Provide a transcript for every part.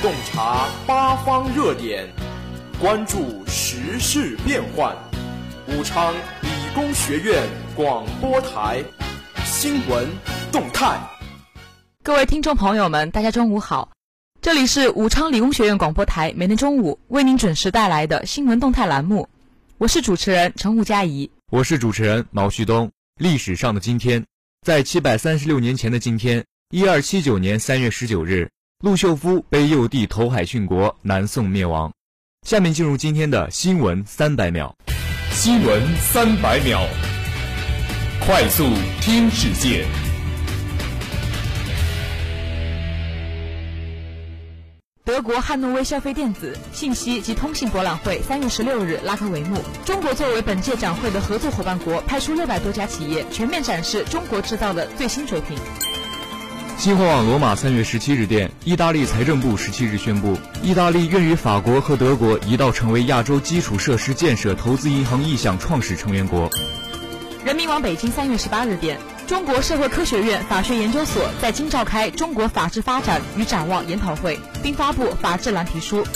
洞察八方热点，关注时事变幻。武昌理工学院广播台新闻动态。各位听众朋友们，大家中午好，这里是武昌理工学院广播台每天中午为您准时带来的新闻动态栏目，我是主持人陈吴佳怡，我是主持人毛旭东。历史上的今天，在七百三十六年前的今天，一二七九年三月十九日，陆秀夫被幼帝投海殉国，南宋灭亡。下面进入今天的新闻三百秒。新闻三百秒，快速听世界。德国汉诺威消费电子、信息及通信博览会三月十六日拉开帷幕。中国作为本届展会的合作伙伴国，派出六百多家企业，全面展示中国制造的最新水平。新华网罗马三月十七日电，意大利财政部十七日宣布，意大利愿与法国和德国一道成为亚洲基础设施建设投资银行意向创始成员国。人民网北京三月十八日电。中国社会科学院法学研究所在京召开中国法治发展与展望研讨会，并发布法治蓝皮书。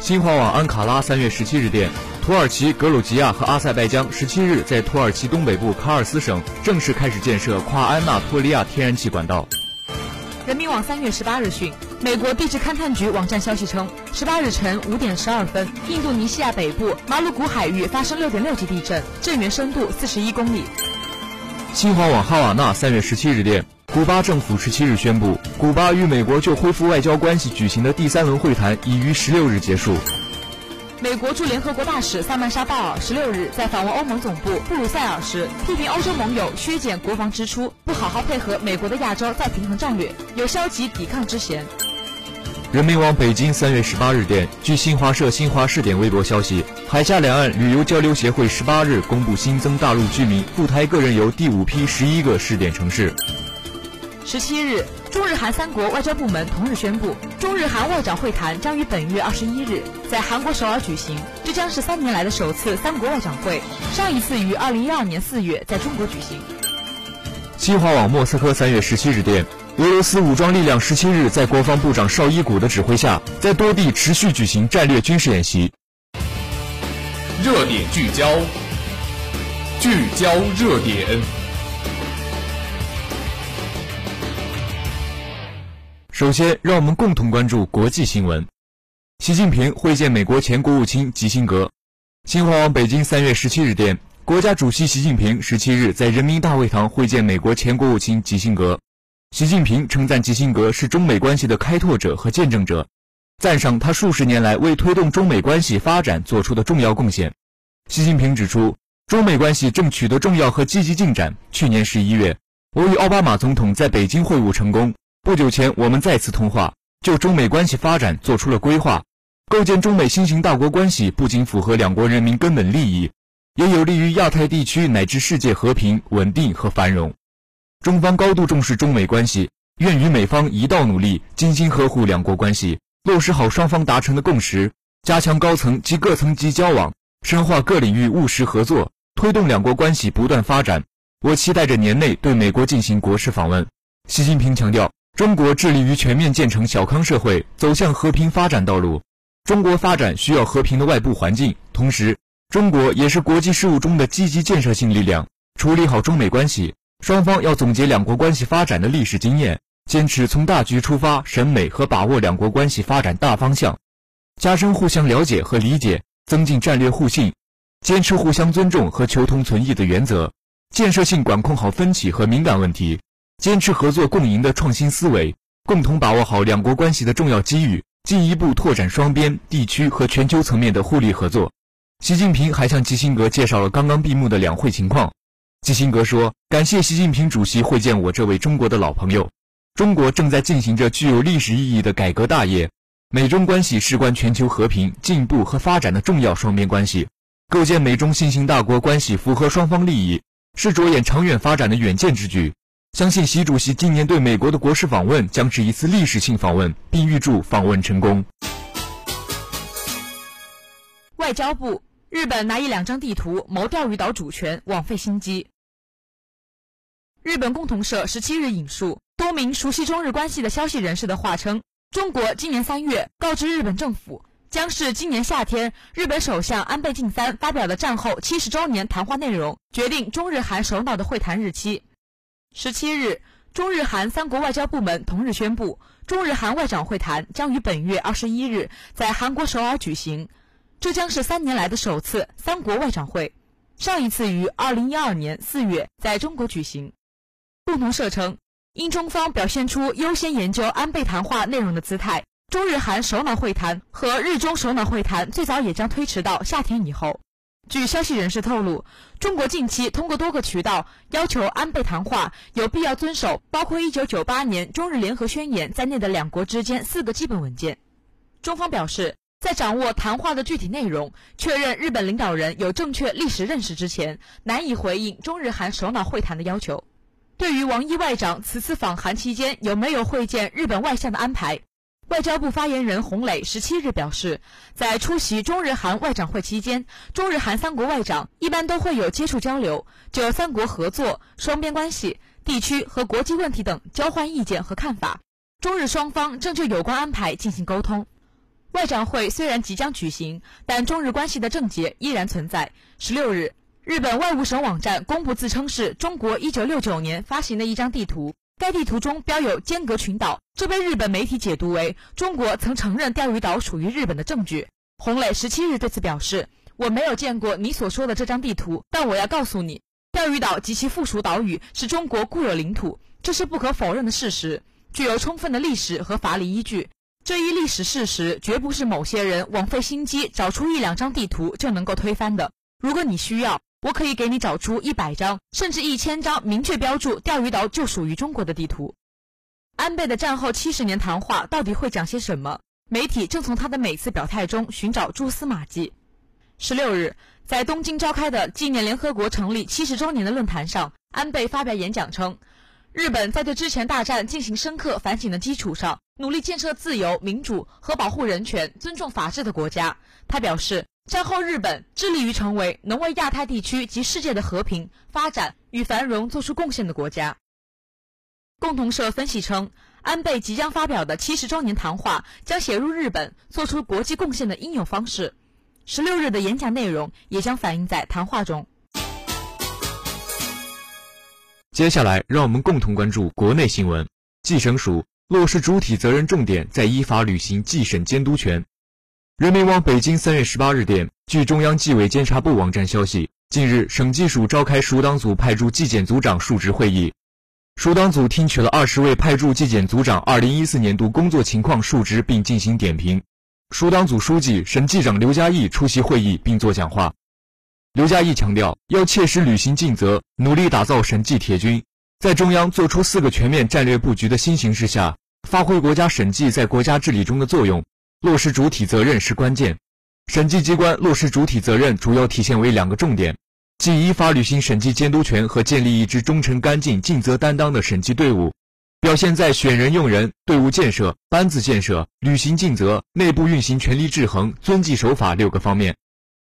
新华网安卡拉三月十七日电，土耳其、格鲁吉亚和阿塞拜疆十七日在土耳其东北部卡尔斯省正式开始建设跨安纳托利亚天然气管道。人民网三月十八日讯，美国地质勘探局网站消息称，十八日晨五点十二分，印度尼西亚北部马鲁古海域发生六点六级地震，震源深度四十一公里。新华网哈瓦那三月十七日电，古巴政府十七日宣布，古巴与美国就恢复外交关系举行的第三轮会谈已于十六日结束。美国驻联合国大使萨曼莎·鲍尔十六日在访问欧盟总部布鲁塞尔时，批评欧洲盟友削减国防支出，不好好配合美国的亚洲再平衡战略，有消极抵抗之嫌。人民网北京三月十八日电，据新华社新华视点微博消息，海峡两岸旅游交流协会十八日公布新增大陆居民赴台个人游第五批十一个试点城市。十七日，中日韩三国外交部门同日宣布，中日韩外长会谈将于本月二十一日在韩国首尔举行，这将是三年来的首次三国外长会，上一次于二零一二年四月在中国举行。新华网莫斯科三月十七日电。俄罗斯武装力量十七日在国防部长绍伊古的指挥下，在多地持续举行战略军事演习。热点聚焦，聚焦热点。首先，让我们共同关注国际新闻。习近平会见美国前国务卿基辛格。新华网北京三月十七日电，国家主席习近平十七日在人民大会堂会见美国前国务卿基辛格。习近平称赞基辛格是中美关系的开拓者和见证者，赞赏他数十年来为推动中美关系发展做出的重要贡献。习近平指出，中美关系正取得重要和积极进展。去年十一月，我与奥巴马总统在北京会晤成功。不久前，我们再次通话，就中美关系发展做出了规划。构建中美新型大国关系，不仅符合两国人民根本利益，也有利于亚太地区乃至世界和平、稳定和繁荣。中方高度重视中美关系，愿与美方一道努力，精心呵护两国关系，落实好双方达成的共识，加强高层及各层级交往，深化各领域务实合作，推动两国关系不断发展。我期待着年内对美国进行国事访问。习近平强调，中国致力于全面建成小康社会，走向和平发展道路。中国发展需要和平的外部环境，同时，中国也是国际事务中的积极建设性力量。处理好中美关系。双方要总结两国关系发展的历史经验，坚持从大局出发审美和把握两国关系发展大方向，加深互相了解和理解，增进战略互信，坚持互相尊重和求同存异的原则，建设性管控好分歧和敏感问题，坚持合作共赢的创新思维，共同把握好两国关系的重要机遇，进一步拓展双边、地区和全球层面的互利合作。习近平还向基辛格介绍了刚刚闭幕的两会情况。基辛格说：“感谢习近平主席会见我这位中国的老朋友。中国正在进行着具有历史意义的改革大业，美中关系事关全球和平、进步和发展的重要双边关系，构建美中新型大国关系符合双方利益，是着眼长远发展的远见之举。相信习主席今年对美国的国事访问将是一次历史性访问，并预祝访问成功。”外交部。日本拿一两张地图谋钓鱼岛主权，枉费心机。日本共同社十七日引述多名熟悉中日关系的消息人士的话称，中国今年三月告知日本政府，将是今年夏天日本首相安倍晋三发表的战后七十周年谈话内容，决定中日韩首脑的会谈日期。十七日，中日韩三国外交部门同日宣布，中日韩外长会谈将于本月二十一日在韩国首尔举行，这将是三年来的首次三国外长会，上一次于二零一二年四月在中国举行。共同社称。因中方表现出优先研究安倍谈话内容的姿态，中日韩首脑会谈和日中首脑会谈最早也将推迟到夏天以后。据消息人士透露，中国近期通过多个渠道要求安倍谈话有必要遵守包括1998年中日联合宣言在内的两国之间四个基本文件。中方表示，在掌握谈话的具体内容、确认日本领导人有正确历史认识之前，难以回应中日韩首脑会谈的要求。对于王毅外长此次访韩期间有没有会见日本外相的安排，外交部发言人洪磊十七日表示，在出席中日韩外长会期间，中日韩三国外长一般都会有接触交流，就三国合作、双边关系、地区和国际问题等交换意见和看法。中日双方正就有关安排进行沟通。外长会虽然即将举行，但中日关系的症结依然存在。十六日。日本外务省网站公布自称是中国一九六九年发行的一张地图，该地图中标有间隔群岛，这被日本媒体解读为中国曾承认钓鱼岛属于日本的证据。洪磊十七日对此表示：“我没有见过你所说的这张地图，但我要告诉你，钓鱼岛及其附属岛屿是中国固有领土，这是不可否认的事实，具有充分的历史和法理依据。这一历史事实绝不是某些人枉费心机找出一两张地图就能够推翻的。如果你需要。”我可以给你找出一百张，甚至一千张明确标注钓鱼岛就属于中国的地图。安倍的战后七十年谈话到底会讲些什么？媒体正从他的每次表态中寻找蛛丝马迹。十六日，在东京召开的纪念联合国成立七十周年的论坛上，安倍发表演讲称，日本在对之前大战进行深刻反省的基础上，努力建设自由、民主和保护人权、尊重法治的国家。他表示。战后，日本致力于成为能为亚太地区及世界的和平发展与繁荣做出贡献的国家。共同社分析称，安倍即将发表的七十周年谈话将写入日本做出国际贡献的应有方式。十六日的演讲内容也将反映在谈话中。接下来，让我们共同关注国内新闻。计审署落实主体责任重点，在依法履行纪审监督权。人民网北京三月十八日电，据中央纪委监察部网站消息，近日省纪署召开属党组派驻纪检组长述职会议，属党组听取了二十位派驻纪检组长二零一四年度工作情况述职，并进行点评。属党组书记、省纪长刘家义出席会议并作讲话。刘家义强调，要切实履行尽责，努力打造审计铁军，在中央作出四个全面战略布局的新形势下，发挥国家审计在国家治理中的作用。落实主体责任是关键，审计机关落实主体责任主要体现为两个重点，即依法履行审计监督权和建立一支忠诚、干净、尽责担当的审计队伍，表现在选人用人、队伍建设、班子建设、履行尽责、内部运行权力制衡、遵纪守法六个方面。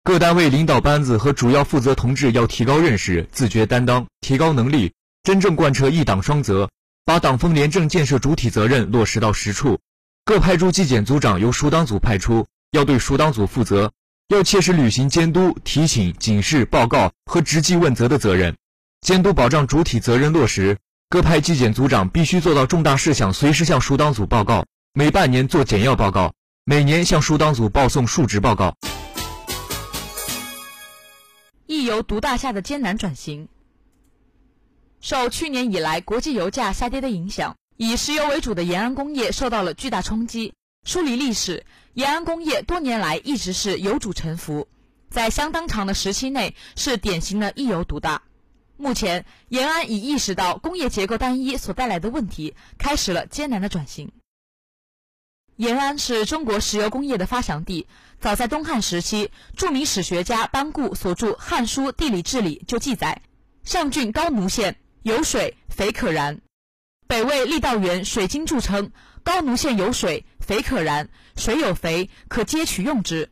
各单位领导班子和主要负责同志要提高认识、自觉担当、提高能力，真正贯彻一党双责，把党风廉政建设主体责任落实到实处。各派驻纪检组长由属党组派出，要对属党组负责，要切实履行监督、提醒、警示、报告和直纪问责的责任，监督保障主体责任落实。各派纪检组长必须做到重大事项随时向属党组报告，每半年做简要报告，每年向属党组报送述职报告。易油独大下的艰难转型，受去年以来国际油价下跌的影响。以石油为主的延安工业受到了巨大冲击。梳理历史，延安工业多年来一直是油主沉浮，在相当长的时期内是典型的一油独大。目前，延安已意识到工业结构单一所带来的问题，开始了艰难的转型。延安是中国石油工业的发祥地，早在东汉时期，著名史学家班固所著《汉书地理志》里就记载：上郡高奴县有水，肥可燃。北魏郦道元《水经注》称：“高奴县有水，肥可燃，水有肥，可接取用之。”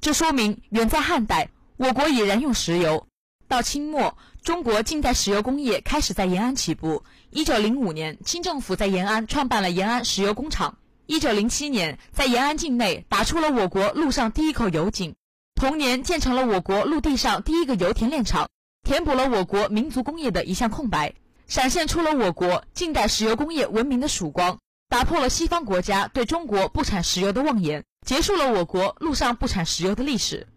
这说明远在汉代，我国已燃用石油。到清末，中国近代石油工业开始在延安起步。一九零五年，清政府在延安创办了延安石油工厂。一九零七年，在延安境内打出了我国陆上第一口油井；同年，建成了我国陆地上第一个油田炼厂，填补了我国民族工业的一项空白，闪现出了我国近代石油工业文明的曙光，打破了西方国家对中国不产石油的妄言，结束了我国陆上不产石油的历史。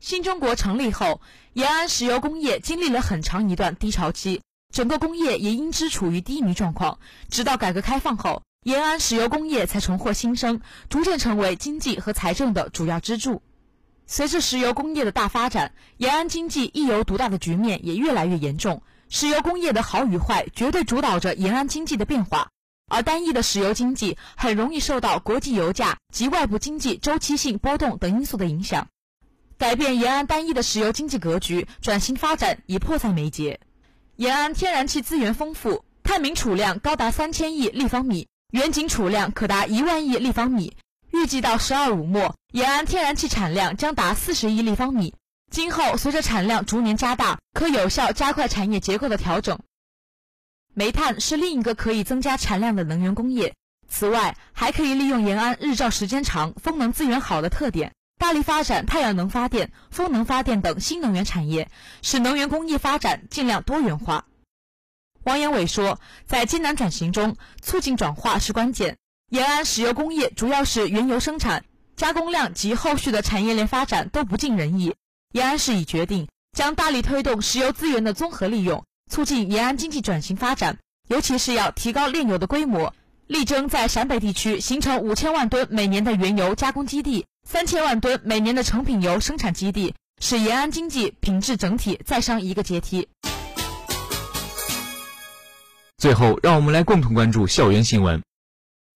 新中国成立后，延安石油工业经历了很长一段低潮期，整个工业也因之处于低迷状况，直到改革开放后。延安石油工业才重获新生，逐渐成为经济和财政的主要支柱。随着石油工业的大发展，延安经济一油独大的局面也越来越严重。石油工业的好与坏绝对主导着延安经济的变化，而单一的石油经济很容易受到国际油价及外部经济周期性波动等因素的影响。改变延安单一的石油经济格局，转型发展已迫在眉睫。延安天然气资源丰富，探明储量高达三千亿立方米。远景储量可达一万亿立方米，预计到“十二五”末，延安天然气产量将达四十亿立方米。今后随着产量逐年加大，可有效加快产业结构的调整。煤炭是另一个可以增加产量的能源工业。此外，还可以利用延安日照时间长、风能资源好的特点，大力发展太阳能发电、风能发电等新能源产业，使能源工业发展尽量多元化。王延伟说，在艰难转型中，促进转化是关键。延安石油工业主要是原油生产，加工量及后续的产业链发展都不尽人意。延安市已决定将大力推动石油资源的综合利用，促进延安经济转型发展，尤其是要提高炼油的规模，力争在陕北地区形成五千万吨每年的原油加工基地，三千万吨每年的成品油生产基地，使延安经济品质整体再上一个阶梯。最后，让我们来共同关注校园新闻。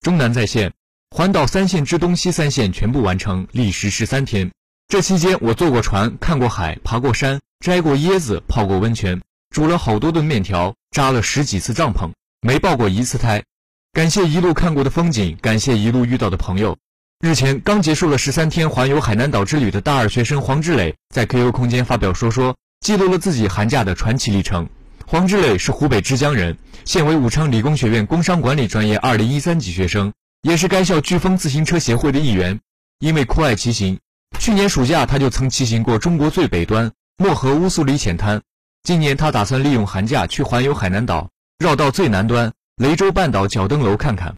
中南在线，环岛三线之东西三线全部完成，历时十三天。这期间，我坐过船，看过海，爬过山，摘过椰子，泡过温泉，煮了好多顿面条，扎了十几次帐篷，没爆过一次胎。感谢一路看过的风景，感谢一路遇到的朋友。日前刚结束了十三天环游海南岛之旅的大二学生黄志磊，在 QQ 空间发表说说，记录了自己寒假的传奇历程。黄志磊是湖北枝江人，现为武昌理工学院工商管理专业二零一三级学生，也是该校飓风自行车协会的一员。因为酷爱骑行，去年暑假他就曾骑行过中国最北端漠河乌苏里浅滩。今年他打算利用寒假去环游海南岛，绕到最南端雷州半岛角灯楼看看。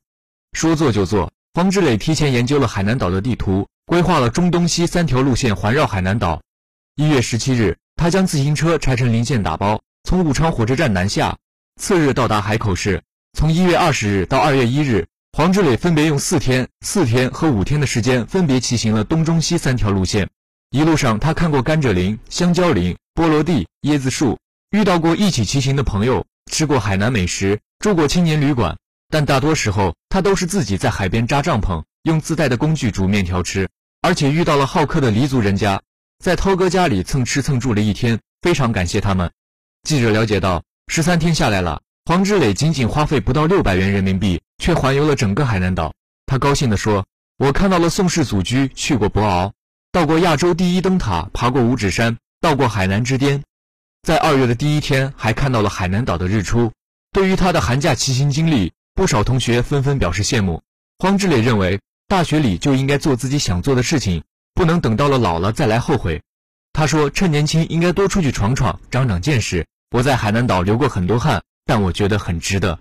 说做就做，黄志磊提前研究了海南岛的地图，规划了中东西三条路线环绕海南岛。一月十七日，他将自行车拆成零件打包。从武昌火车站南下，次日到达海口市。从一月二十日到二月一日，黄志磊分别用四天、四天和五天的时间，分别骑行了东中西三条路线。一路上，他看过甘蔗林、香蕉林、菠萝地、椰子树，遇到过一起骑行的朋友，吃过海南美食，住过青年旅馆。但大多时候，他都是自己在海边扎帐篷，用自带的工具煮面条吃。而且遇到了好客的黎族人家，在涛哥家里蹭吃蹭住了一天，非常感谢他们。记者了解到，十三天下来了，黄志磊仅仅花费不到六百元人民币，却环游了整个海南岛。他高兴地说：“我看到了宋氏祖居，去过博鳌，到过亚洲第一灯塔，爬过五指山，到过海南之巅。在二月的第一天，还看到了海南岛的日出。”对于他的寒假骑行经历，不少同学纷纷表示羡慕。黄志磊认为，大学里就应该做自己想做的事情，不能等到了老了再来后悔。他说：“趁年轻，应该多出去闯闯，长长见识。我在海南岛流过很多汗，但我觉得很值得。”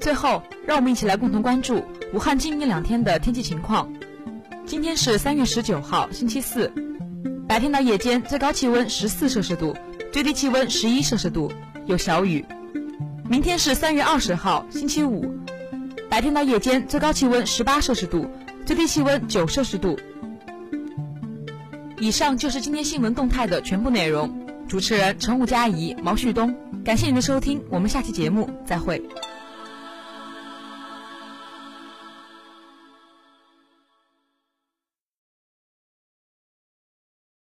最后，让我们一起来共同关注武汉今明两天的天气情况。今天是三月十九号，星期四，白天到夜间最高气温十四摄氏度，最低气温十一摄氏度，有小雨。明天是三月二十号，星期五，白天到夜间最高气温十八摄氏度，最低气温九摄氏度。以上就是今天新闻动态的全部内容。主持人：陈武佳怡、毛旭东。感谢您的收听，我们下期节目再会。